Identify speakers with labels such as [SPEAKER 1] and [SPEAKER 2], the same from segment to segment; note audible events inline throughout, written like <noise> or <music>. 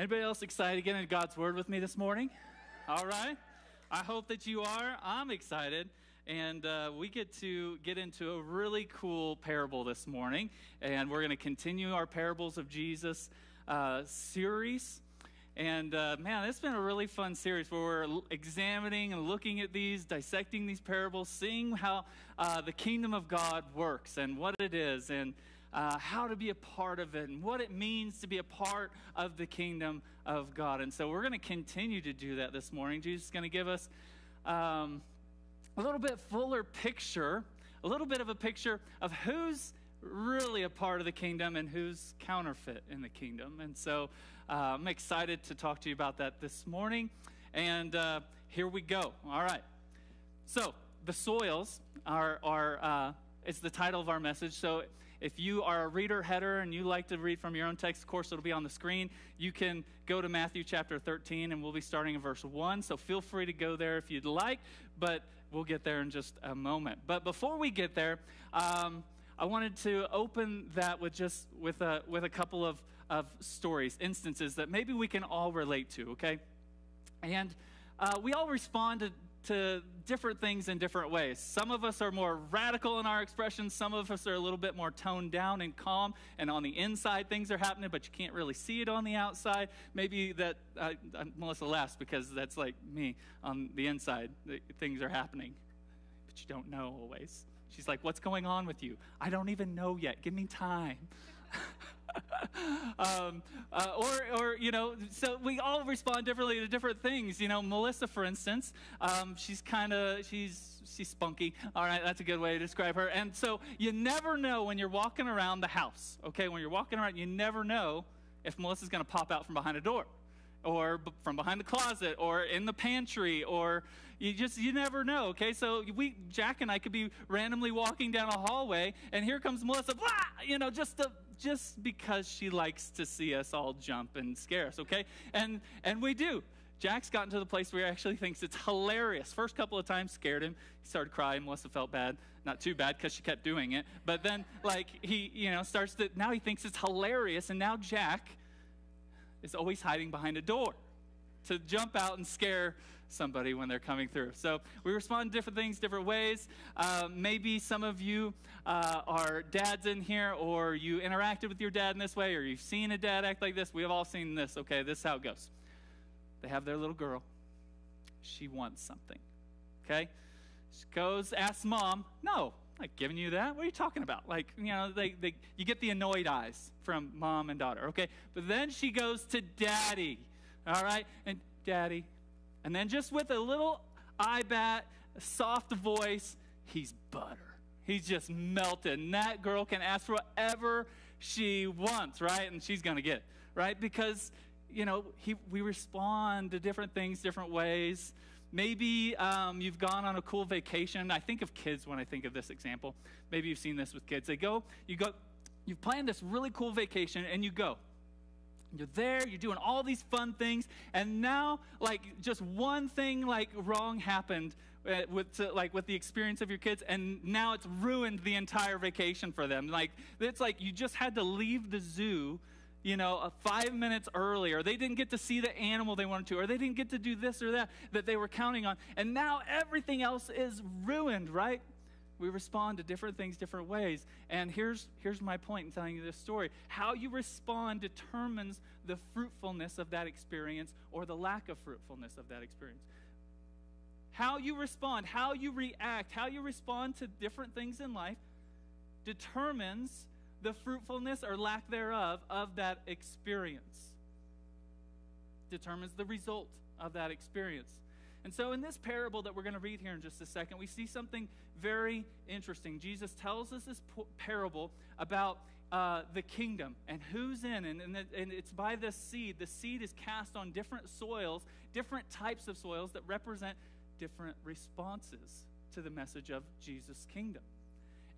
[SPEAKER 1] Anybody else excited to get into God's Word with me this morning? All right. I hope that you are. I'm excited. And uh, we get to get into a really cool parable this morning. And we're going to continue our Parables of Jesus uh, series. And uh, man, it's been a really fun series where we're examining and looking at these, dissecting these parables, seeing how uh, the kingdom of God works and what it is. And uh, how to be a part of it and what it means to be a part of the kingdom of God. And so we're going to continue to do that this morning. Jesus is going to give us um, a little bit fuller picture, a little bit of a picture of who's really a part of the kingdom and who's counterfeit in the kingdom. And so uh, I'm excited to talk to you about that this morning. And uh, here we go. All right. So the soils are, are uh, it's the title of our message. So if you are a reader header and you like to read from your own text, of course, it'll be on the screen. You can go to Matthew chapter 13, and we'll be starting in verse 1. So feel free to go there if you'd like, but we'll get there in just a moment. But before we get there, um, I wanted to open that with just with a, with a couple of, of stories, instances that maybe we can all relate to, okay? And uh, we all respond to to different things in different ways. Some of us are more radical in our expressions, some of us are a little bit more toned down and calm, and on the inside things are happening, but you can't really see it on the outside. Maybe that, uh, Melissa laughs because that's like me on the inside, things are happening, but you don't know always. She's like, What's going on with you? I don't even know yet. Give me time. <laughs> um, uh, or, or, you know, so we all respond differently to different things. You know, Melissa, for instance, um, she's kind of, she's, she's spunky. All right, that's a good way to describe her. And so you never know when you're walking around the house, okay? When you're walking around, you never know if Melissa's going to pop out from behind a door or b- from behind the closet or in the pantry or you just you never know okay so we jack and i could be randomly walking down a hallway and here comes melissa blah, you know just to just because she likes to see us all jump and scare us, okay? And and we do. Jack's gotten to the place where he actually thinks it's hilarious. First couple of times scared him. He started crying. Melissa felt bad. Not too bad because she kept doing it. But then, like, he, you know, starts to, now he thinks it's hilarious. And now Jack is always hiding behind a door to jump out and scare somebody when they're coming through. So we respond to different things, different ways. Uh, maybe some of you uh, are dads in here, or you interacted with your dad in this way, or you've seen a dad act like this. We have all seen this. Okay, this is how it goes. They have their little girl. She wants something. Okay? She goes, asks mom, no, like giving you that? What are you talking about? Like, you know, they, they, you get the annoyed eyes from mom and daughter, okay? But then she goes to daddy, all right? And daddy, and then just with a little eye bat, soft voice, he's butter. He's just melted. And that girl can ask for whatever she wants, right? And she's going to get it, right? Because, you know, he, we respond to different things different ways. Maybe um, you've gone on a cool vacation. I think of kids when I think of this example. Maybe you've seen this with kids. They go, you go, you've planned this really cool vacation, and you go. You're there, you're doing all these fun things, and now, like, just one thing, like, wrong happened uh, with, to, like, with the experience of your kids, and now it's ruined the entire vacation for them. Like, it's like you just had to leave the zoo, you know, uh, five minutes earlier. They didn't get to see the animal they wanted to, or they didn't get to do this or that that they were counting on, and now everything else is ruined, right? We respond to different things different ways. And here's, here's my point in telling you this story how you respond determines the fruitfulness of that experience or the lack of fruitfulness of that experience. How you respond, how you react, how you respond to different things in life determines the fruitfulness or lack thereof of that experience. Determines the result of that experience. And so, in this parable that we're going to read here in just a second, we see something very interesting. Jesus tells us this parable about uh, the kingdom and who's in, and, and, and it's by this seed. The seed is cast on different soils, different types of soils that represent different responses to the message of Jesus' kingdom.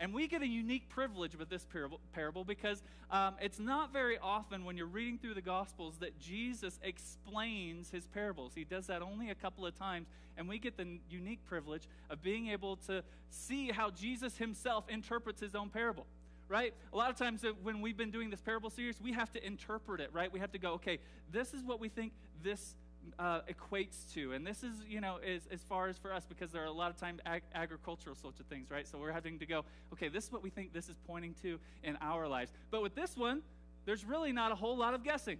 [SPEAKER 1] And we get a unique privilege with this parable, because um, it's not very often when you're reading through the Gospels that Jesus explains his parables. He does that only a couple of times. And we get the unique privilege of being able to see how Jesus himself interprets his own parable right? A lot of times when we've been doing this parable series, we have to interpret it, right? We have to go, okay, this is what we think this uh, equates to. And this is, you know, as, as far as for us, because there are a lot of times ag- agricultural sorts of things, right? So we're having to go, okay, this is what we think this is pointing to in our lives. But with this one, there's really not a whole lot of guessing.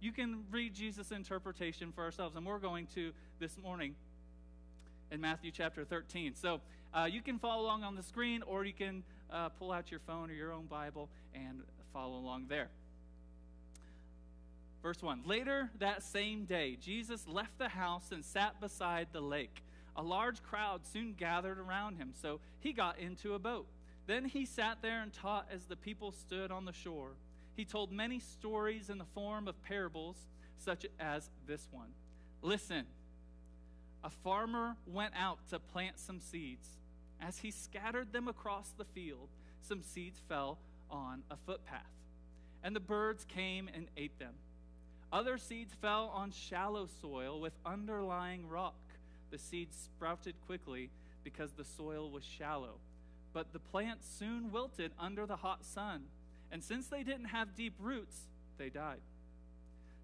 [SPEAKER 1] You can read Jesus' interpretation for ourselves, and we're going to this morning in Matthew chapter 13. So uh, you can follow along on the screen, or you can uh, pull out your phone or your own Bible and follow along there. Verse 1 Later that same day, Jesus left the house and sat beside the lake. A large crowd soon gathered around him, so he got into a boat. Then he sat there and taught as the people stood on the shore. He told many stories in the form of parables, such as this one. Listen, a farmer went out to plant some seeds. As he scattered them across the field, some seeds fell on a footpath, and the birds came and ate them. Other seeds fell on shallow soil with underlying rock. The seeds sprouted quickly because the soil was shallow. But the plants soon wilted under the hot sun, and since they didn't have deep roots, they died.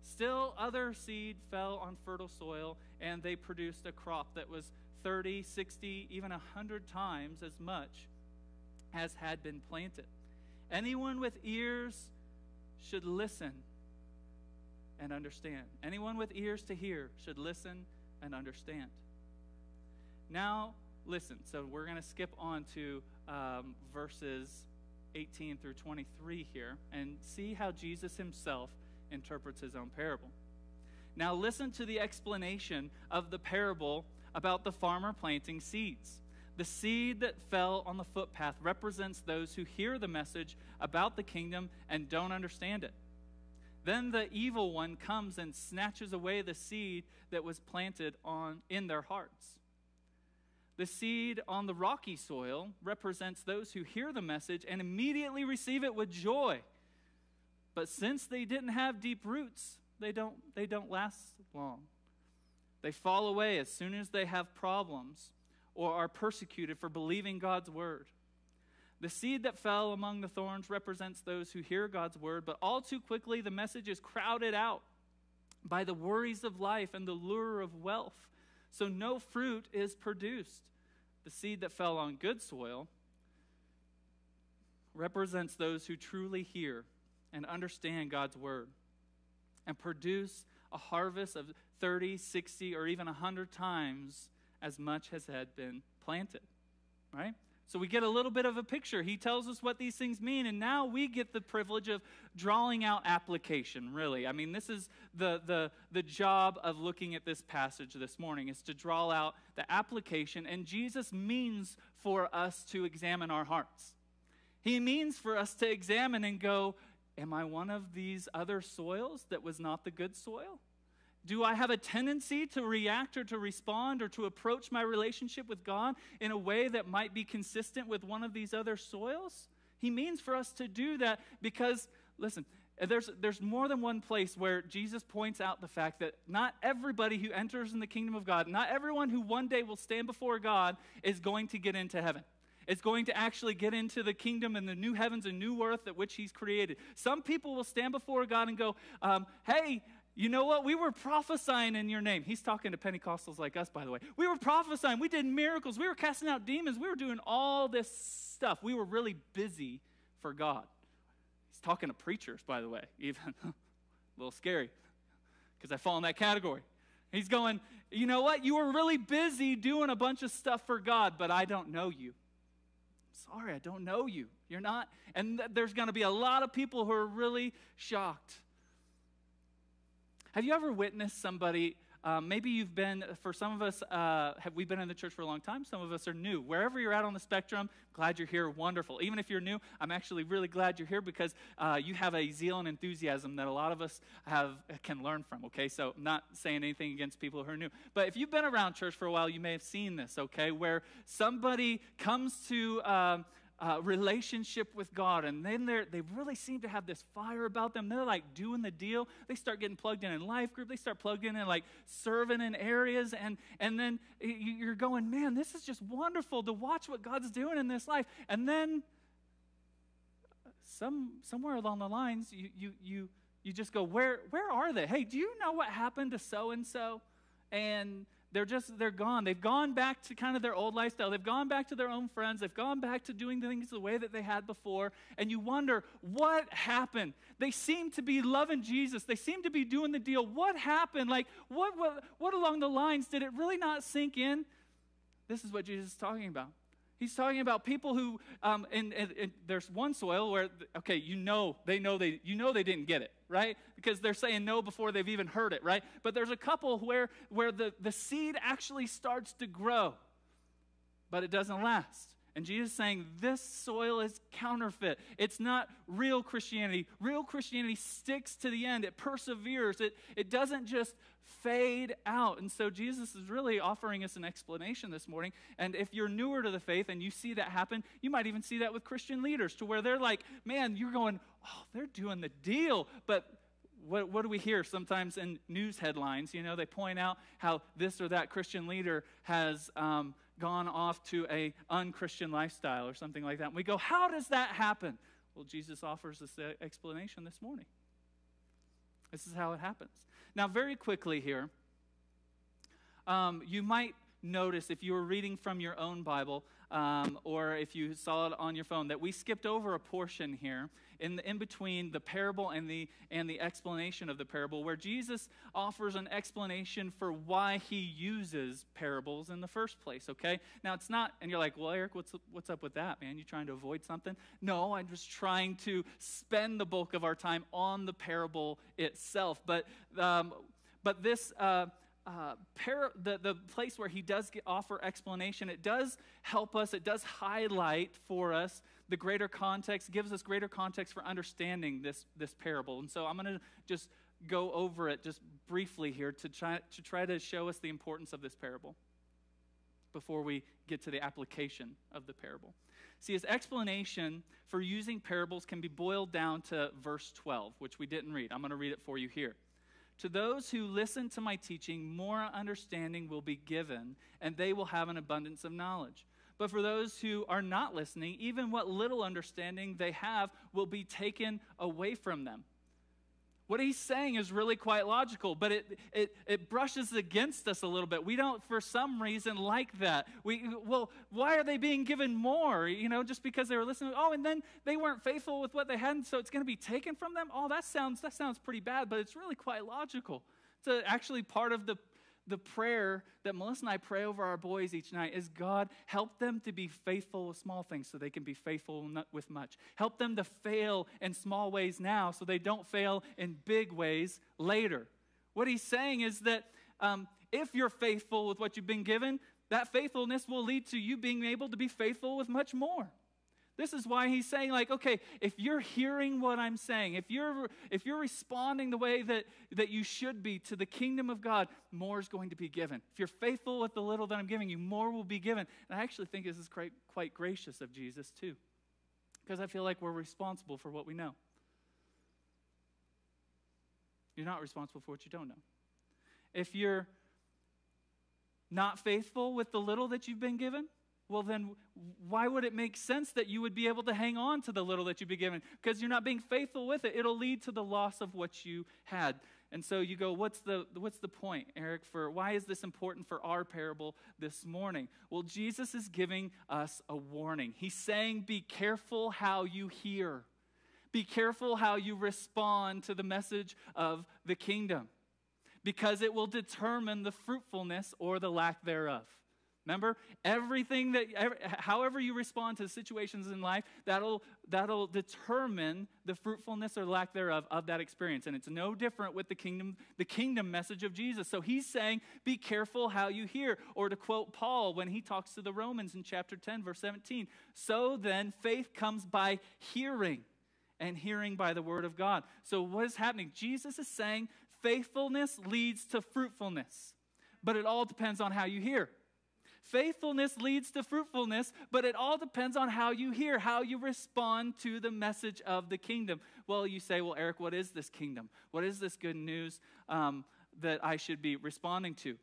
[SPEAKER 1] Still, other seed fell on fertile soil, and they produced a crop that was 30, 60, even 100 times as much as had been planted. Anyone with ears should listen and understand. Anyone with ears to hear should listen and understand. Now, listen. So we're going to skip on to um, verses 18 through 23 here and see how Jesus himself interprets his own parable. Now, listen to the explanation of the parable about the farmer planting seeds. The seed that fell on the footpath represents those who hear the message about the kingdom and don't understand it. Then the evil one comes and snatches away the seed that was planted on in their hearts. The seed on the rocky soil represents those who hear the message and immediately receive it with joy. But since they didn't have deep roots, they don't, they don't last long. They fall away as soon as they have problems or are persecuted for believing God's word. The seed that fell among the thorns represents those who hear God's word, but all too quickly the message is crowded out by the worries of life and the lure of wealth. So no fruit is produced. The seed that fell on good soil represents those who truly hear and understand God's word and produce a harvest of 30, 60, or even 100 times as much as had been planted. Right? So we get a little bit of a picture. He tells us what these things mean, and now we get the privilege of drawing out application, really. I mean, this is the, the, the job of looking at this passage this morning, is to draw out the application, and Jesus means for us to examine our hearts. He means for us to examine and go, Am I one of these other soils that was not the good soil? Do I have a tendency to react or to respond or to approach my relationship with God in a way that might be consistent with one of these other soils? He means for us to do that because, listen, there's, there's more than one place where Jesus points out the fact that not everybody who enters in the kingdom of God, not everyone who one day will stand before God is going to get into heaven. It's going to actually get into the kingdom and the new heavens and new earth that which He's created. Some people will stand before God and go, um, Hey, you know what? We were prophesying in your name. He's talking to Pentecostals like us, by the way. We were prophesying. We did miracles. We were casting out demons. We were doing all this stuff. We were really busy for God. He's talking to preachers, by the way, even <laughs> a little scary because I fall in that category. He's going, You know what? You were really busy doing a bunch of stuff for God, but I don't know you. Sorry, I don't know you. You're not. And th- there's going to be a lot of people who are really shocked have you ever witnessed somebody? Um, maybe you've been, for some of us, uh, have we been in the church for a long time? Some of us are new. Wherever you're at on the spectrum, glad you're here. Wonderful. Even if you're new, I'm actually really glad you're here because uh, you have a zeal and enthusiasm that a lot of us have can learn from. Okay, so I'm not saying anything against people who are new, but if you've been around church for a while, you may have seen this. Okay, where somebody comes to um, uh, relationship with God, and then they they really seem to have this fire about them. They're like doing the deal. They start getting plugged in in life group. They start plugged in in like serving in areas, and and then you're going, man, this is just wonderful to watch what God's doing in this life. And then some, somewhere along the lines, you, you, you, you just go, where, where are they? Hey, do you know what happened to so and so? And they're just, they're gone. They've gone back to kind of their old lifestyle. They've gone back to their own friends. They've gone back to doing things the way that they had before. And you wonder, what happened? They seem to be loving Jesus. They seem to be doing the deal. What happened? Like, what, what, what along the lines did it really not sink in? This is what Jesus is talking about. He's talking about people who, um, and, and, and, there's one soil where, okay, you know they know they, you know they didn't get it, right? Because they're saying no before they've even heard it, right? But there's a couple where, where the, the seed actually starts to grow, but it doesn't last. And Jesus is saying this soil is counterfeit. It's not real Christianity. Real Christianity sticks to the end, it perseveres, it, it doesn't just fade out. And so Jesus is really offering us an explanation this morning. And if you're newer to the faith and you see that happen, you might even see that with Christian leaders to where they're like, man, you're going, oh, they're doing the deal. But what, what do we hear sometimes in news headlines? You know, they point out how this or that Christian leader has um, gone off to a unchristian lifestyle or something like that. And we go, how does that happen? Well, Jesus offers us the explanation this morning. This is how it happens. Now, very quickly here, um, you might notice if you were reading from your own Bible um, or if you saw it on your phone that we skipped over a portion here in, the, in between the parable and the, and the explanation of the parable where Jesus offers an explanation for why he uses parables in the first place, okay? Now, it's not, and you're like, well, Eric, what's, what's up with that, man? You trying to avoid something? No, I'm just trying to spend the bulk of our time on the parable itself. But, um, but this. Uh, uh, par- the, the place where he does get, offer explanation, it does help us, it does highlight for us the greater context, gives us greater context for understanding this, this parable. And so I'm going to just go over it just briefly here to try, to try to show us the importance of this parable before we get to the application of the parable. See, his explanation for using parables can be boiled down to verse 12, which we didn't read. I'm going to read it for you here. To those who listen to my teaching, more understanding will be given, and they will have an abundance of knowledge. But for those who are not listening, even what little understanding they have will be taken away from them. What he's saying is really quite logical, but it, it, it brushes against us a little bit. We don't, for some reason, like that. We, well, why are they being given more? You know, just because they were listening. Oh, and then they weren't faithful with what they had, and so it's going to be taken from them? Oh, that sounds, that sounds pretty bad, but it's really quite logical. It's actually part of the the prayer that Melissa and I pray over our boys each night is God, help them to be faithful with small things so they can be faithful with much. Help them to fail in small ways now so they don't fail in big ways later. What he's saying is that um, if you're faithful with what you've been given, that faithfulness will lead to you being able to be faithful with much more. This is why he's saying, like, okay, if you're hearing what I'm saying, if you're if you're responding the way that, that you should be to the kingdom of God, more is going to be given. If you're faithful with the little that I'm giving you, more will be given. And I actually think this is quite, quite gracious of Jesus, too. Because I feel like we're responsible for what we know. You're not responsible for what you don't know. If you're not faithful with the little that you've been given, well, then why would it make sense that you would be able to hang on to the little that you've been given? Because you're not being faithful with it. It'll lead to the loss of what you had. And so you go, what's the, what's the point, Eric, for why is this important for our parable this morning? Well, Jesus is giving us a warning. He's saying, be careful how you hear, be careful how you respond to the message of the kingdom, because it will determine the fruitfulness or the lack thereof. Remember, everything that, however you respond to situations in life, that'll, that'll determine the fruitfulness or lack thereof of that experience. And it's no different with the kingdom, the kingdom message of Jesus. So he's saying, be careful how you hear. Or to quote Paul when he talks to the Romans in chapter 10, verse 17, so then faith comes by hearing, and hearing by the word of God. So what is happening? Jesus is saying faithfulness leads to fruitfulness, but it all depends on how you hear. Faithfulness leads to fruitfulness, but it all depends on how you hear, how you respond to the message of the kingdom. Well, you say, well, Eric, what is this kingdom? What is this good news um, that I should be responding to?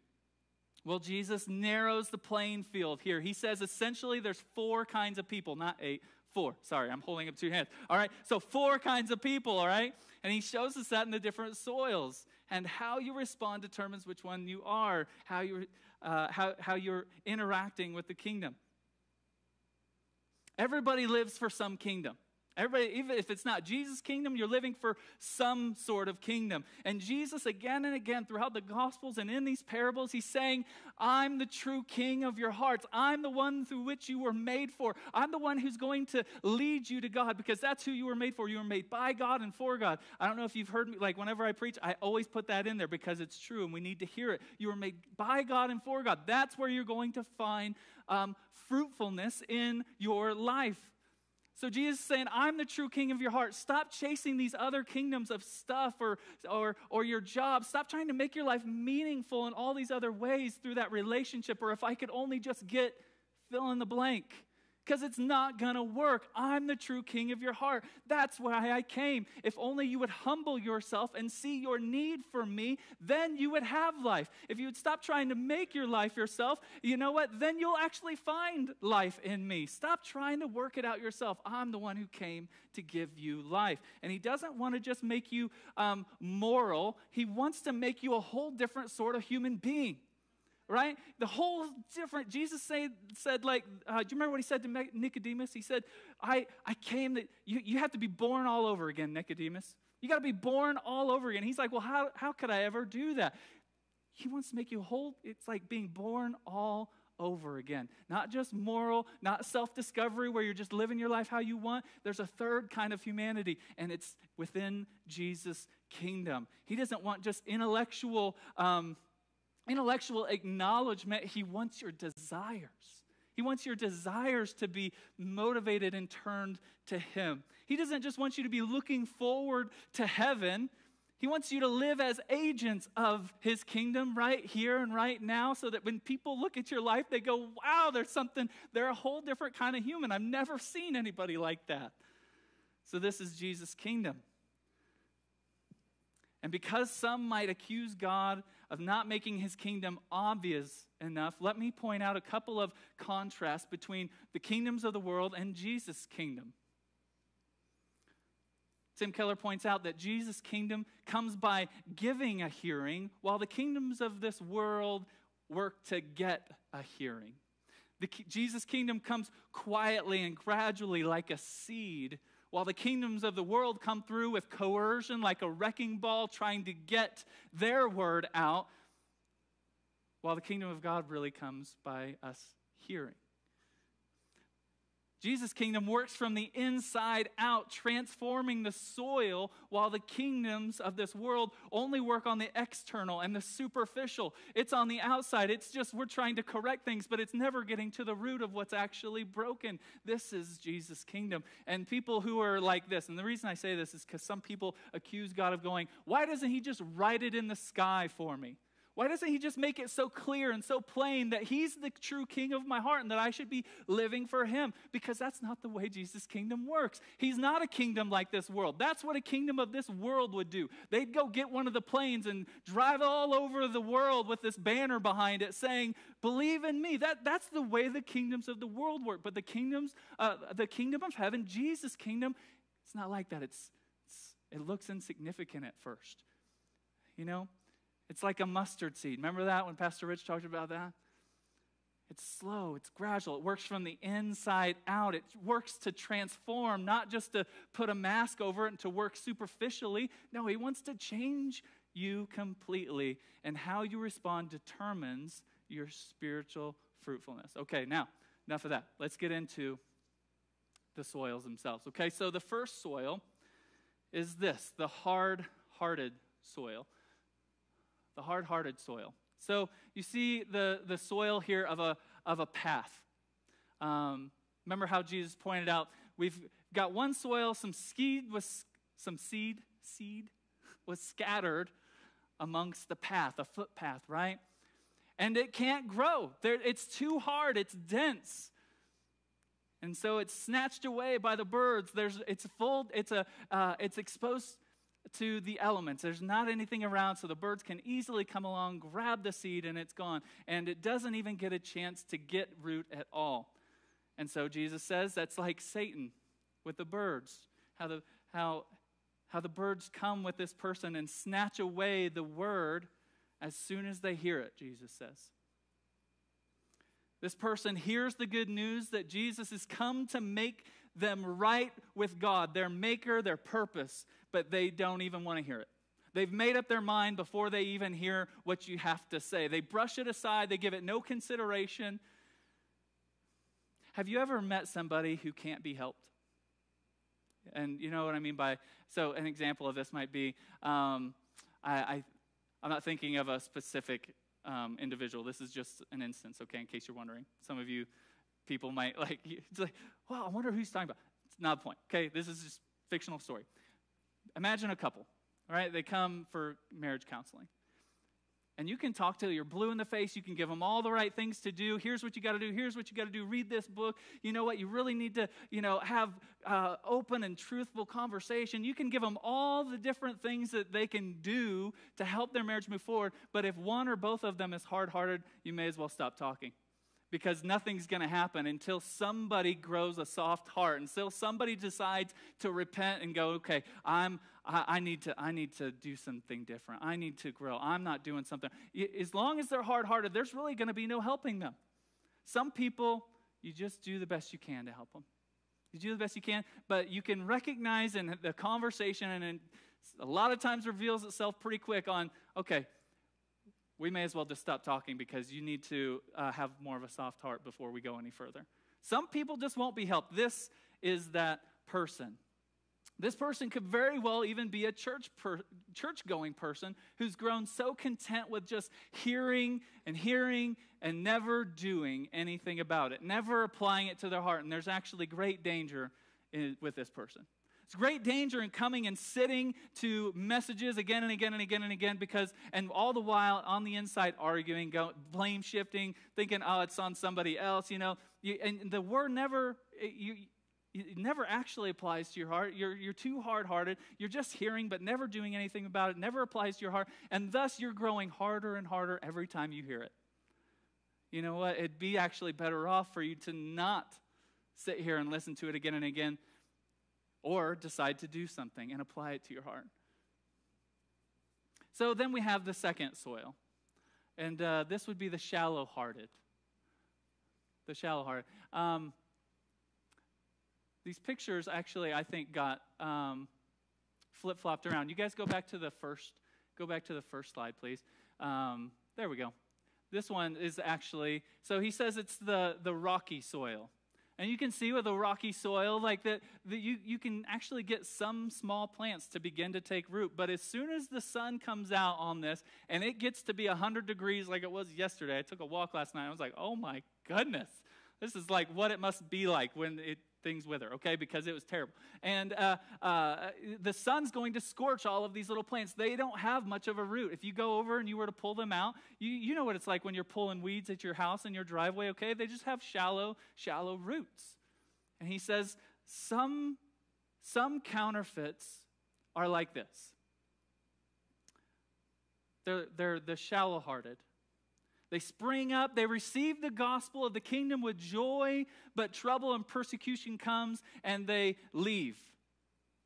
[SPEAKER 1] Well, Jesus narrows the playing field here. He says essentially there's four kinds of people, not eight, Four. Sorry, I'm holding up two hands. All right. So, four kinds of people, all right? And he shows us that in the different soils. And how you respond determines which one you are, how you're, uh, how, how you're interacting with the kingdom. Everybody lives for some kingdom. Everybody, even if it's not Jesus' kingdom, you're living for some sort of kingdom. And Jesus, again and again, throughout the Gospels and in these parables, he's saying, I'm the true king of your hearts. I'm the one through which you were made for. I'm the one who's going to lead you to God because that's who you were made for. You were made by God and for God. I don't know if you've heard me, like whenever I preach, I always put that in there because it's true and we need to hear it. You were made by God and for God. That's where you're going to find um, fruitfulness in your life. So Jesus is saying, I'm the true king of your heart. Stop chasing these other kingdoms of stuff or, or, or your job. Stop trying to make your life meaningful in all these other ways through that relationship. Or if I could only just get fill in the blank because it's not going to work. I'm the true king of your heart. That's why I came. If only you would humble yourself and see your need for me, then you would have life. If you would stop trying to make your life yourself, you know what? Then you'll actually find life in me. Stop trying to work it out yourself. I'm the one who came to give you life. And He doesn't want to just make you um, moral, He wants to make you a whole different sort of human being right? The whole different. Jesus say, said, like, uh, do you remember what he said to Nicodemus? He said, I, I came that you, you have to be born all over again, Nicodemus. You got to be born all over again. He's like, well, how, how could I ever do that? He wants to make you whole. It's like being born all over again. Not just moral, not self discovery where you're just living your life how you want. There's a third kind of humanity, and it's within Jesus' kingdom. He doesn't want just intellectual. Um, intellectual acknowledgement, he wants your desires. He wants your desires to be motivated and turned to him. He doesn't just want you to be looking forward to heaven. He wants you to live as agents of his kingdom right here and right now so that when people look at your life, they go, wow, there's something, they're a whole different kind of human. I've never seen anybody like that. So, this is Jesus' kingdom. And because some might accuse God of not making his kingdom obvious enough, let me point out a couple of contrasts between the kingdoms of the world and Jesus' kingdom. Tim Keller points out that Jesus' kingdom comes by giving a hearing, while the kingdoms of this world work to get a hearing. The, Jesus' kingdom comes quietly and gradually like a seed while the kingdoms of the world come through with coercion like a wrecking ball trying to get their word out, while the kingdom of God really comes by us hearing. Jesus' kingdom works from the inside out, transforming the soil, while the kingdoms of this world only work on the external and the superficial. It's on the outside. It's just we're trying to correct things, but it's never getting to the root of what's actually broken. This is Jesus' kingdom. And people who are like this, and the reason I say this is because some people accuse God of going, Why doesn't He just write it in the sky for me? Why doesn't he just make it so clear and so plain that he's the true king of my heart and that I should be living for him? Because that's not the way Jesus' kingdom works. He's not a kingdom like this world. That's what a kingdom of this world would do. They'd go get one of the planes and drive all over the world with this banner behind it saying, Believe in me. That, that's the way the kingdoms of the world work. But the kingdoms, uh, the kingdom of heaven, Jesus' kingdom, it's not like that. It's, it's it looks insignificant at first. You know, it's like a mustard seed. Remember that when Pastor Rich talked about that? It's slow, it's gradual. It works from the inside out. It works to transform, not just to put a mask over it and to work superficially. No, He wants to change you completely. And how you respond determines your spiritual fruitfulness. Okay, now, enough of that. Let's get into the soils themselves. Okay, so the first soil is this the hard hearted soil the hard hearted soil. So you see the, the soil here of a, of a path. Um, remember how Jesus pointed out we've got one soil, some seed was some seed, seed was scattered amongst the path, a footpath, right? And it can't grow. There, it's too hard, it's dense. And so it's snatched away by the birds. There's, it's full, it's, a, uh, it's exposed to the elements. There's not anything around, so the birds can easily come along, grab the seed, and it's gone. And it doesn't even get a chance to get root at all. And so Jesus says that's like Satan. with the birds, how the, how, how the birds come with this person and snatch away the word as soon as they hear it, Jesus says. This person hears the good news that Jesus has come to make them right with God, their maker, their purpose, but they don't even want to hear it. They've made up their mind before they even hear what you have to say. They brush it aside, they give it no consideration. Have you ever met somebody who can't be helped? And you know what I mean by so an example of this might be um, I, I I'm not thinking of a specific um, individual. This is just an instance, okay, in case you're wondering. Some of you people might <laughs> like, it's like, well, I wonder who he's talking about. It's not the point, okay? This is just fictional story. Imagine a couple, all right? They come for marriage counseling. And you can talk to you're blue in the face. You can give them all the right things to do. Here's what you got to do. Here's what you got to do. Read this book. You know what? You really need to you know have uh, open and truthful conversation. You can give them all the different things that they can do to help their marriage move forward. But if one or both of them is hard-hearted you may as well stop talking because nothing's going to happen until somebody grows a soft heart until somebody decides to repent and go okay i'm I, I, need to i need to do something different. I need to grow. I'm not doing something. As long as they're hard-hearted there's really going to be no helping them. Some people you just do the best you can to help them you do the best you can but you can recognize in the conversation and a lot of times reveals itself pretty quick on okay we may as well just stop talking because you need to uh, have more of a soft heart before we go any further. Some people just won't be helped. This is that person. This person could very well even be a church per, church going person who's grown so content with just hearing and hearing and never doing anything about it, never applying it to their heart. And there's actually great danger in, with this person. It's great danger in coming and sitting to messages again and again and again and again because, and all the while on the inside arguing, go, blame shifting, thinking, oh, it's on somebody else, you know. You, and the word never, you, it never actually applies to your heart. You're, you're too hard hearted. You're just hearing, but never doing anything about it. Never applies to your heart. And thus, you're growing harder and harder every time you hear it. You know what? It'd be actually better off for you to not sit here and listen to it again and again or decide to do something and apply it to your heart. So then we have the second soil, and uh, this would be the shallow hearted. The shallow hearted. Um, these pictures actually, I think, got um, flip flopped around. You guys go back to the first. Go back to the first slide, please. Um, there we go. This one is actually so he says it's the the rocky soil. And you can see with the rocky soil, like that, that you, you can actually get some small plants to begin to take root. But as soon as the sun comes out on this and it gets to be 100 degrees like it was yesterday, I took a walk last night. I was like, oh my goodness. This is like what it must be like when it things wither, okay, because it was terrible. And uh, uh, the sun's going to scorch all of these little plants. They don't have much of a root. If you go over and you were to pull them out, you, you know what it's like when you're pulling weeds at your house and your driveway, okay? They just have shallow, shallow roots. And he says, some, some counterfeits are like this. They're, they're the shallow hearted. They spring up, they receive the gospel of the kingdom with joy, but trouble and persecution comes and they leave.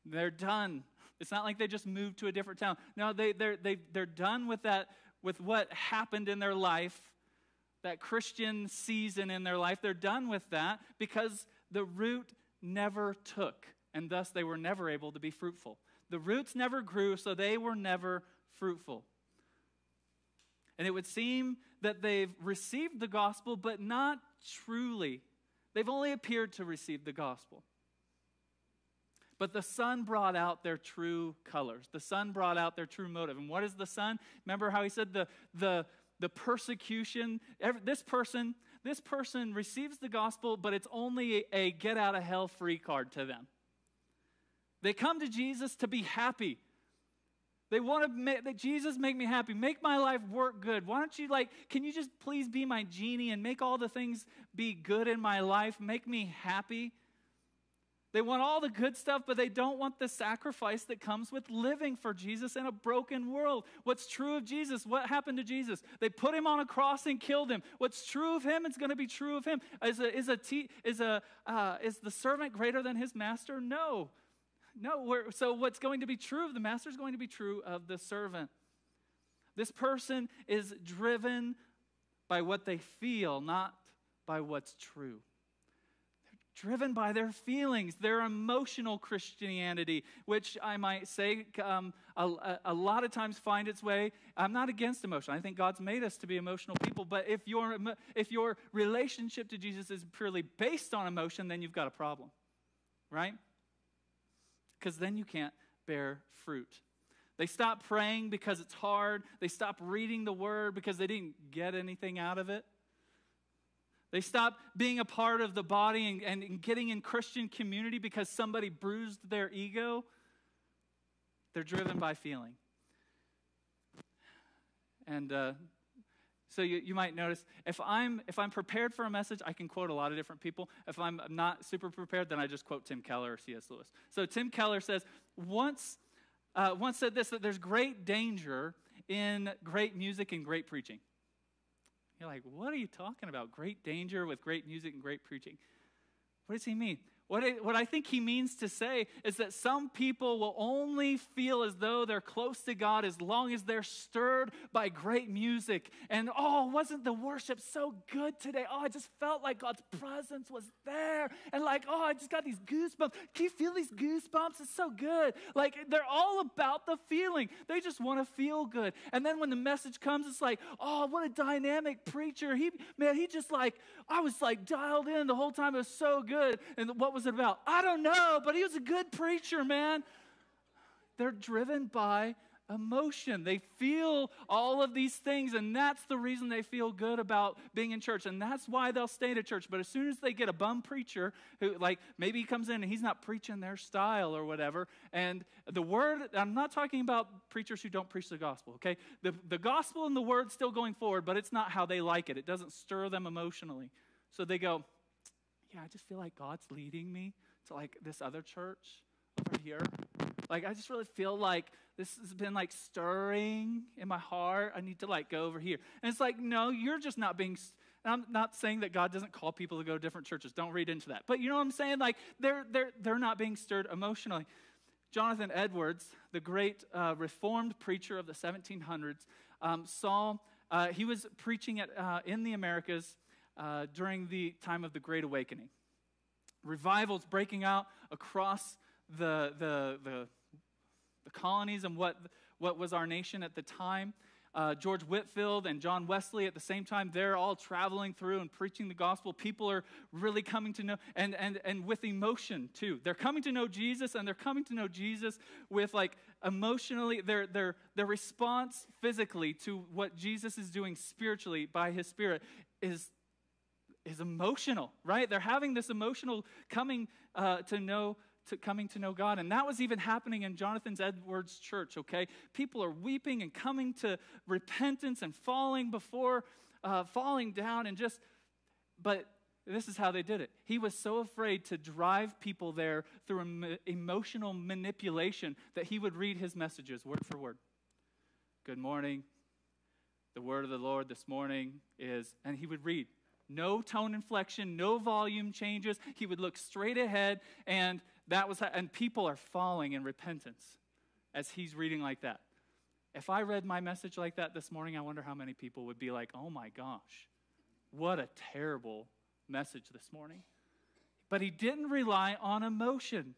[SPEAKER 1] They're done. It's not like they just moved to a different town. No, they, they're, they, they're done with that, with what happened in their life, that Christian season in their life. They're done with that because the root never took, and thus they were never able to be fruitful. The roots never grew, so they were never fruitful. And it would seem that they've received the gospel, but not truly. They've only appeared to receive the gospel. But the sun brought out their true colors. The sun brought out their true motive. And what is the sun? Remember how he said the, the, the persecution, every, this person, this person receives the gospel, but it's only a, a get out of hell free card to them. They come to Jesus to be happy. They want to make that Jesus make me happy, make my life work good. Why don't you like, can you just please be my genie and make all the things be good in my life, make me happy? They want all the good stuff, but they don't want the sacrifice that comes with living for Jesus in a broken world. What's true of Jesus? What happened to Jesus? They put him on a cross and killed him. What's true of him is going to be true of him. Is, a, is, a is, a, uh, is the servant greater than his master? No. No. so, what's going to be true of the master is going to be true of the servant. This person is driven by what they feel, not by what's true They're driven by their feelings, their emotional Christianity, which I might say um, a, a, lot of times find its way. I'm not against emotion. I think God's made us to be emotional people. But if your, if your relationship to Jesus is purely based on emotion, then you've got a problem, right? Because then you can't bear fruit. They stop praying because it's hard. They stop reading the word because they didn't get anything out of it. They stop being a part of the body and, and, getting in Christian community because somebody bruised their ego. They're driven by feeling. And uh, so you, you might notice if I'm, if I'm prepared for a message, I can quote a lot of different people. If I'm not super prepared, then I just quote Tim Keller or C.S. Lewis. So Tim Keller says, once, uh, once said this, that there's great danger in great music and great preaching. You're like, what are you talking about? Great danger with great music and great preaching. What does he mean? What I, what I think he means to say is that some people will only feel as though they're close to God as long as they're stirred by great music. And oh, wasn't the worship so good today? Oh, I just felt like God's presence was there. And like, oh, I just got these goosebumps. Can you feel these goosebumps? It's so good. Like, they're all about the feeling. They just want to feel good. And then when the message comes, it's like, oh, what a dynamic preacher. He, man, he just like, I was like dialed in the whole time. It was so good. And what was it about? I don't know, but he was a good preacher, man. They're driven by emotion. They feel all of these things, and that's the reason they feel good about being in church. And that's why they'll stay to church. But as soon as they get a bum preacher who, like, maybe he comes in and he's not preaching their style or whatever, and the word, I'm not talking about preachers who don't preach the gospel, okay? The, the gospel and the word still going forward, but it's not how they like it. It doesn't stir them emotionally. So they go, yeah, I just feel like God's leading me to like this other church over here. Like, I just really feel like this has been like stirring in my heart. I need to like go over here. And it's like, no, you're just not being. I'm not saying that God doesn't call people to go to different churches. Don't read into that. But you know what I'm saying? Like, they're, they're, they're not being stirred emotionally. Jonathan Edwards, the great uh, Reformed preacher of the 1700s, um, saw, uh, he was preaching at, uh, in the Americas uh, during the time of the Great Awakening. Revivals breaking out across the, the, the, the colonies and what, what was our nation at the time. Uh, George Whitefield and John Wesley at the same time, they're all traveling through and preaching the gospel. People are really coming to know, and, and, and with emotion too. They're coming to know Jesus, and they're coming to know Jesus with like emotionally, their, their, their response physically to what Jesus is doing spiritually by his Spirit is is emotional, right? They're having this emotional coming uh, to know to coming to know God. And that was even happening in Jonathan's Edwards church, okay? People are weeping and coming to repentance and falling before, uh, falling down and just, but this is how they did it. He was so afraid to drive people there through em- emotional manipulation that he would read his messages word for word. Good morning. The word of the Lord this morning is, and he would read no tone inflection, no volume changes. He would look straight ahead, and that was, and people are falling in repentance as he's reading like that. If I read my message like that this morning, I wonder how many people would be like, oh my gosh, what a terrible message this morning. But he didn't rely on emotion.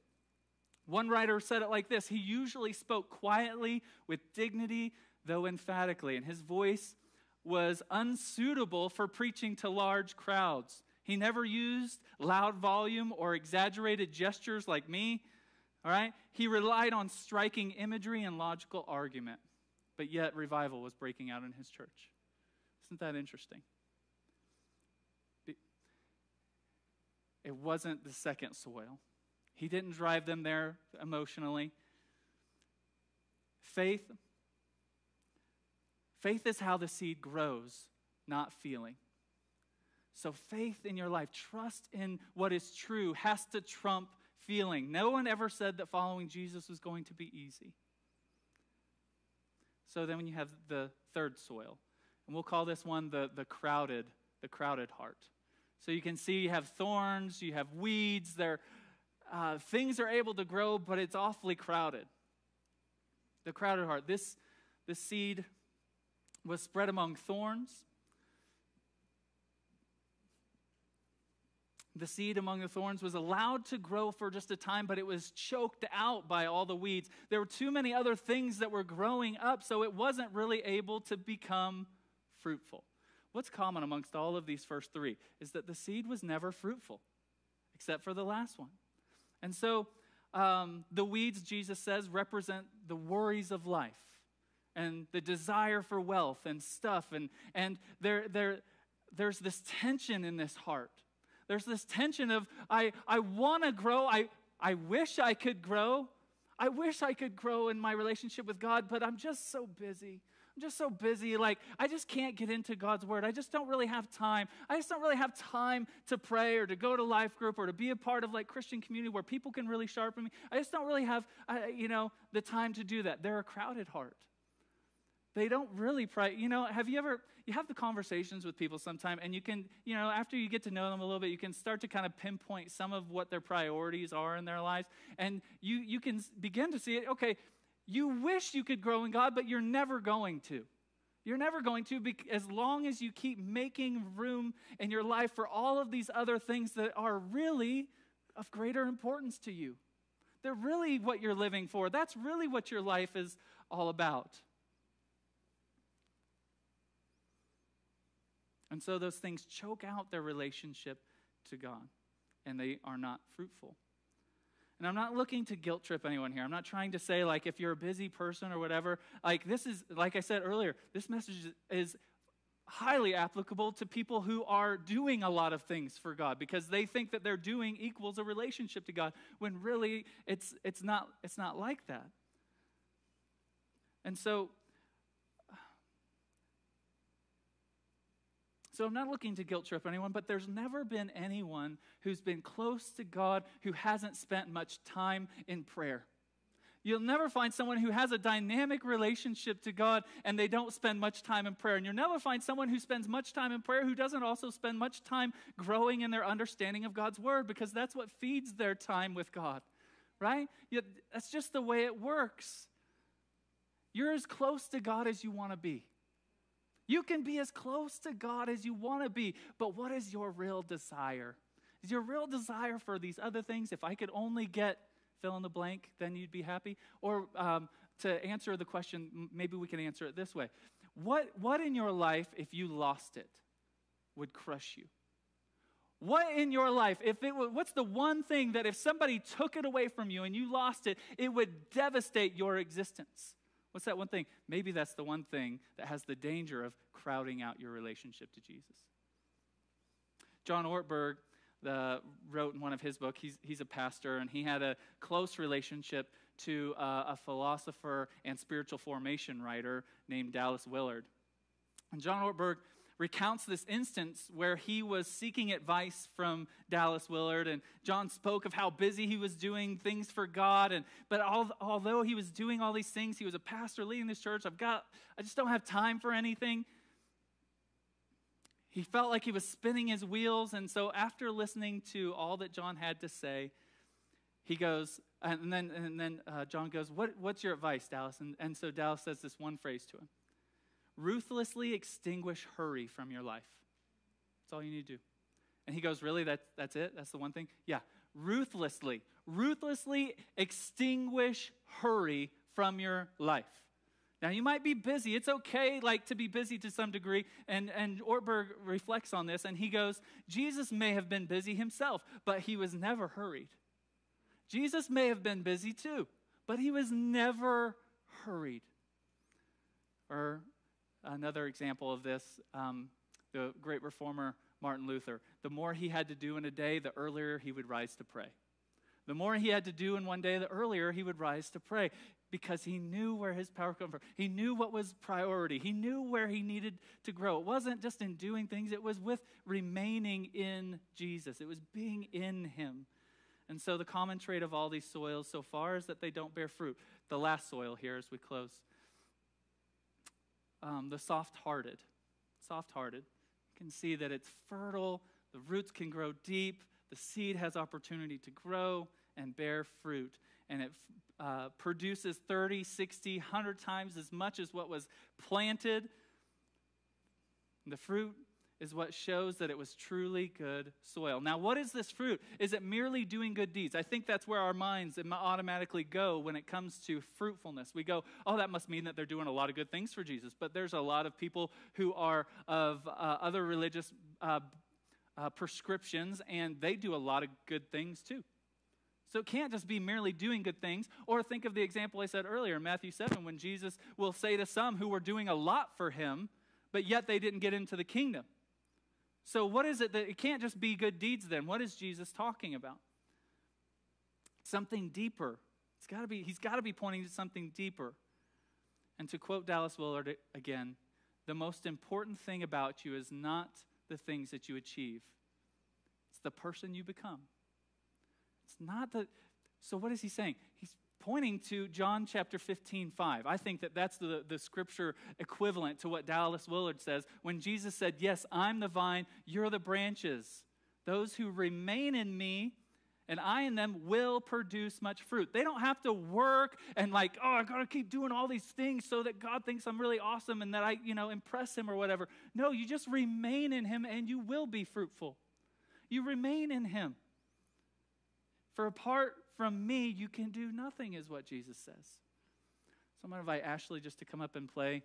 [SPEAKER 1] One writer said it like this He usually spoke quietly, with dignity, though emphatically, and his voice was unsuitable for preaching to large crowds. He never used loud volume or exaggerated gestures like me. All right? He relied on striking imagery and logical argument. But yet, revival was breaking out in his church. Isn't that interesting? It wasn't the second soil. He didn't drive them there emotionally. Faith Faith is how the seed grows, not feeling. So, faith in your life, trust in what is true, has to trump feeling. No one ever said that following Jesus was going to be easy. So then when you have the third soil, and we'll call this one the, the crowded, the crowded heart. So you can see you have thorns, you have weeds, there uh, things are able to grow, but it's awfully crowded. The crowded heart. This, this seed was spread among thorns. The seed among the thorns was allowed to grow for just a time, but it was choked out by all the weeds. There were too many other things that were growing up, so it wasn't really able to become fruitful. What's common amongst all of these first three is that the seed was never fruitful, except for the last one. And so um, the weeds, Jesus says, represent the worries of life and the desire for wealth and stuff. And, and there, there, there's this tension in this heart. There's this tension of, I, I want to grow. I, I wish I could grow. I wish I could grow in my relationship with God, but I'm just so busy. I'm just so busy. Like, I just can't get into God's word. I just don't really have time. I just don't really have time to pray or to go to life group or to be a part of like Christian community where people can really sharpen me. I just don't really have, uh, you know, the time to do that. They're a crowded heart. They don't really pray. You know, have you ever, you have the conversations with people sometime and you can, you know, after you get to know them a little bit, you can start to kind of pinpoint some of what their priorities are in their lives. And you, you can begin to see it. Okay, you wish you could grow in God, but you're never going to. You're never going to be, as long as you keep making room in your life for all of these other things that are really of greater importance to you. They're really what you're living for. That's really what your life is all about. And so those things choke out their relationship to God, and they are not fruitful. And I'm not looking to guilt trip anyone here. I'm not trying to say, like, if you're a busy person or whatever, like, this is, like I said earlier, this message is highly applicable to people who are doing a lot of things for God because they think that they're doing equals a relationship to God when really it's, it's, not, it's not like that. And so So I'm not looking to guilt trip anyone, but there's never been anyone who's been close to God who hasn't spent much time in prayer. You'll never find someone who has a dynamic relationship to God and they don't spend much time in prayer. And you'll never find someone who spends much time in prayer who doesn't also spend much time growing in their understanding of God's word because that's what feeds their time with God, right? That's just the way it works. You're as close to God as you want to be. You can be as close to God as you want to be, but what is your real desire? Is your real desire for these other things? If I could only get fill in the blank, then you'd be happy? Or um, to answer the question, maybe we can answer it this way what, what in your life, if you lost it, would crush you? What in your life, if it what's the one thing that if somebody took it away from you and you lost it, it would devastate your existence? What's that one thing? Maybe that's the one thing that has the danger of crowding out your relationship to Jesus. John Ortberg the, wrote in one of his books, he's, he's a pastor, and he had a close relationship to uh, a philosopher and spiritual formation writer named Dallas Willard. And John Ortberg recounts this instance where he was seeking advice from Dallas Willard, and John spoke of how busy he was doing things for God. And but all, although he was doing all these things, he was a pastor leading this church. I've got, I just don't have time for anything. He felt like he was spinning his wheels, and so after listening to all that John had to say, he goes, and then, and then uh, John goes, what, What's your advice, Dallas? And, and so Dallas says this one phrase to him ruthlessly extinguish hurry from your life. That's all you need to do. And he goes, Really? That, that's it? That's the one thing? Yeah. Ruthlessly, ruthlessly extinguish hurry from your life. Now you might be busy. It's okay like to be busy to some degree. And and Ortberg reflects on this and he goes, Jesus may have been busy himself, but he was never hurried. Jesus may have been busy too, but he was never hurried. Or another example of this um, the great reformer Martin Luther. The more he had to do in a day, the earlier he would rise to pray. The more he had to do in one day, the earlier he would rise to pray because he knew where his power came from. He knew what was priority. He knew where he needed to grow. It wasn't just in doing things, it was with remaining in Jesus, it was being in him. And so the common trait of all these soils so far is that they don't bear fruit. The last soil here as we close. Um, the soft hearted. Soft hearted. You can see that it's fertile, the roots can grow deep, the seed has opportunity to grow and bear fruit. And it uh, produces 30, 60, 100 times as much as what was planted. The fruit is what shows that it was truly good soil. Now, what is this fruit? Is it merely doing good deeds? I think that's where our minds automatically go when it comes to fruitfulness. We go, oh, that must mean that they're doing a lot of good things for Jesus. But there's a lot of people who are of uh, other religious uh, uh, prescriptions, and they do a lot of good things too. So it can't just be merely doing good things. Or think of the example I said earlier in Matthew 7 when Jesus will say to some who were doing a lot for him, but yet they didn't get into the kingdom. So, what is it that it can't just be good deeds then? What is Jesus talking about? Something deeper. It's got to be, he's got to be pointing to something deeper. And to quote Dallas Willard again, the most important thing about you is not the things that you achieve, it's the person you become. It's not the. So, what is he saying? He's pointing to John chapter 15, 5. I think that that's the, the scripture equivalent to what Dallas Willard says when Jesus said, Yes, I'm the vine, you're the branches. Those who remain in me and I in them will produce much fruit. They don't have to work and like, oh, I gotta keep doing all these things so that God thinks I'm really awesome and that I, you know, impress him or whatever. No, you just remain in him and you will be fruitful. You remain in him. For apart from me, you can do nothing, is what Jesus says. So I'm going to invite Ashley just to come up and play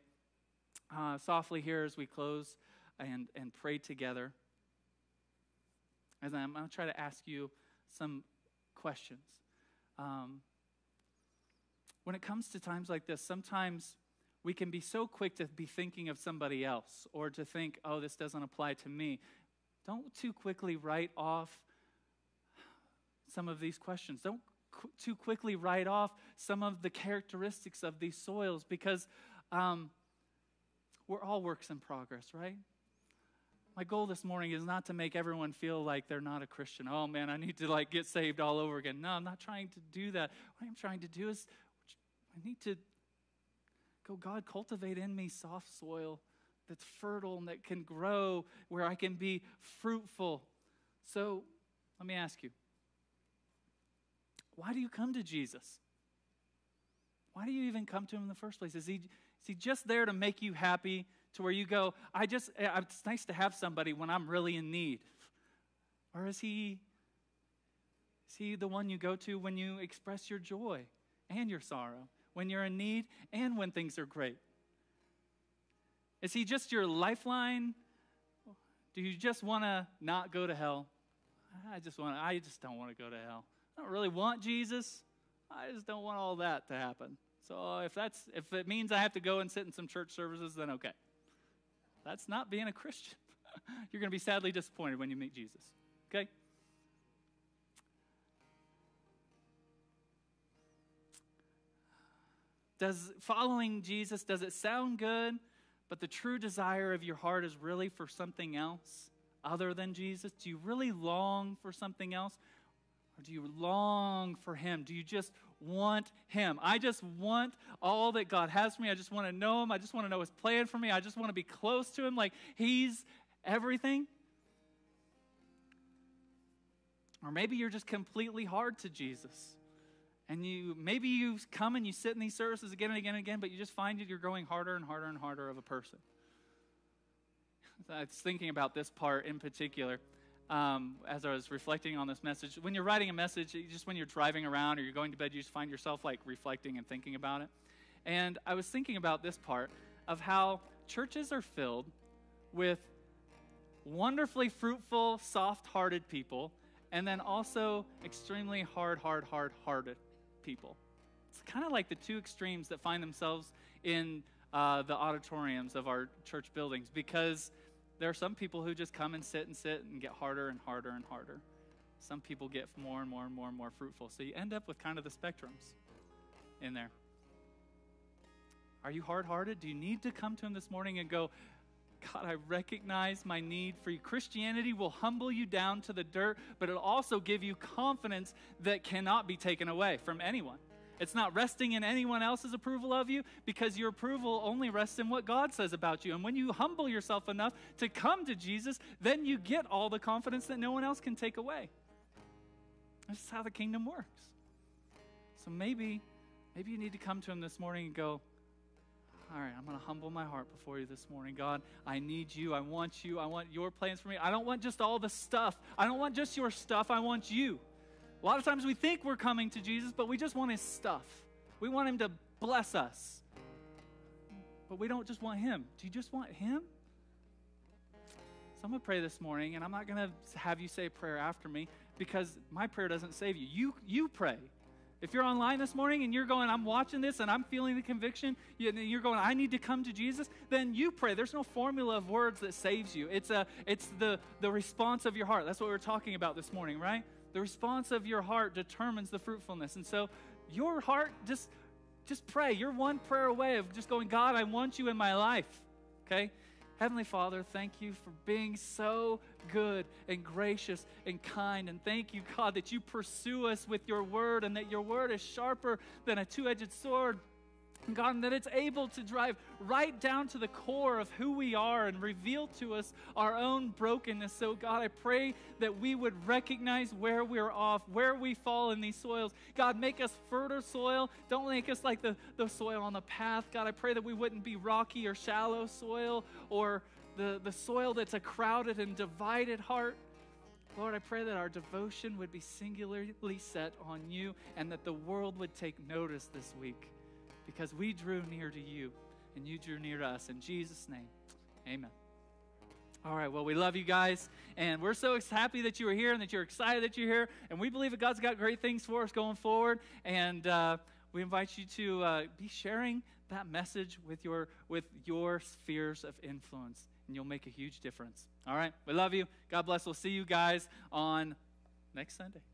[SPEAKER 1] uh, softly here as we close and, and pray together. As I'm going to try to ask you some questions. Um, when it comes to times like this, sometimes we can be so quick to be thinking of somebody else or to think, oh, this doesn't apply to me. Don't too quickly write off some of these questions. Don't qu- too quickly write off some of the characteristics of these soils because um, we're all works in progress, right? My goal this morning is not to make everyone feel like they're not a Christian. Oh man, I need to like get saved all over again. No, I'm not trying to do that. What I'm trying to do is I need to go, God, cultivate in me soft soil that's fertile and that can grow where I can be fruitful. So let me ask you why do you come to Jesus? Why do you even come to him in the first place? Is he, is he just there to make you happy to where you go, I just, eh, it's nice to have somebody when I'm really in need? Or is he, is he the one you go to when you express your joy and your sorrow, when you're in need and when things are great? Is he just your lifeline? Do you just want to not go to hell? I just want I just don't want to go to hell. I don't really want Jesus. I just don't want all that to happen. So if that's if it means I have to go and sit in some church services, then okay. That's not being a Christian. <laughs> You're going to be sadly disappointed when you meet Jesus. Okay? Does following Jesus does it sound good, but the true desire of your heart is really for something else other than Jesus? Do you really long for something else? Or do you long for Him? Do you just want Him? I just want all that God has for me. I just want to know Him. I just want to know His plan for me. I just want to be close to Him like He's everything. Or maybe you're just completely hard to Jesus. And you maybe you come and you sit in these services again and again and again, but you just find that you're growing harder and harder and harder of a person. <laughs> I was thinking about this part in particular um, as I was reflecting on this message. When you're writing a message, just when you're driving around or you're going to bed, you just find yourself like reflecting and thinking about it. And I was thinking about this part of how churches are filled with wonderfully fruitful, soft hearted people, and then also extremely hard, hard, hard hearted people. It's kind of like the two extremes that find themselves in uh, the auditoriums of our church buildings because there are some people who just come and sit and sit and get harder and harder and harder. Some people get more and more and more and more fruitful. So you end up with kind of the spectrums in there. Are you hard hearted? Do you need to come to Him this morning and go, God, I recognize my need for you. Christianity will humble you down to the dirt, but it'll also give you confidence that cannot be taken away from anyone. It's not resting in anyone else's approval of you because your approval only rests in what God says about you. And when you humble yourself enough to come to Jesus, then you get all the confidence that no one else can take away. This is how the kingdom works. So maybe, maybe you need to come to Him this morning and go, all right, I'm going to humble my heart before you this morning. God, I need you. I want you. I want your plans for me. I don't want just all the stuff. I don't want just your stuff. I want you. A lot of times we think we're coming to Jesus, but we just want his stuff. We want him to bless us. But we don't just want him. Do you just want him? So I'm going to pray this morning, and I'm not going to have you say prayer after me because my prayer doesn't save you. You, you pray. If you're online this morning and you're going, I'm watching this and I'm feeling the conviction, and you're going, I need to come to Jesus, then you pray. There's no formula of words that saves you. It's, a, it's the, the response of your heart. That's what we are talking about this morning, right? The response of your heart determines the fruitfulness. And so your heart, just, just pray. You're one prayer away of just going, God, I want you in my life. Okay? Heavenly Father, thank you for being so good and gracious and kind. And thank you, God, that you pursue us with your word and that your word is sharper than a two edged sword God, that it's able to drive right down to the core of who we are and reveal to us our own brokenness. So, God, I pray that we would recognize where we're off, where we fall in these soils. God, make us fertile soil. Don't make us like the, the soil on the path. God, I pray that we wouldn't be rocky or shallow soil or the, the soil that's a crowded and divided heart. Lord, I pray that our devotion would be singularly set on you and that the world would take notice this week because we drew near to you and you drew near to us. In Jesus' name, amen. All right, well, we love you guys, and we're so happy that you are here and that you're excited that you're here, and we believe that God's got great things for us going forward, and uh, we invite you to uh, be sharing that message with your with your spheres of influence, and you'll make a huge difference. All right, we love you. God bless. We'll see you guys on next Sunday.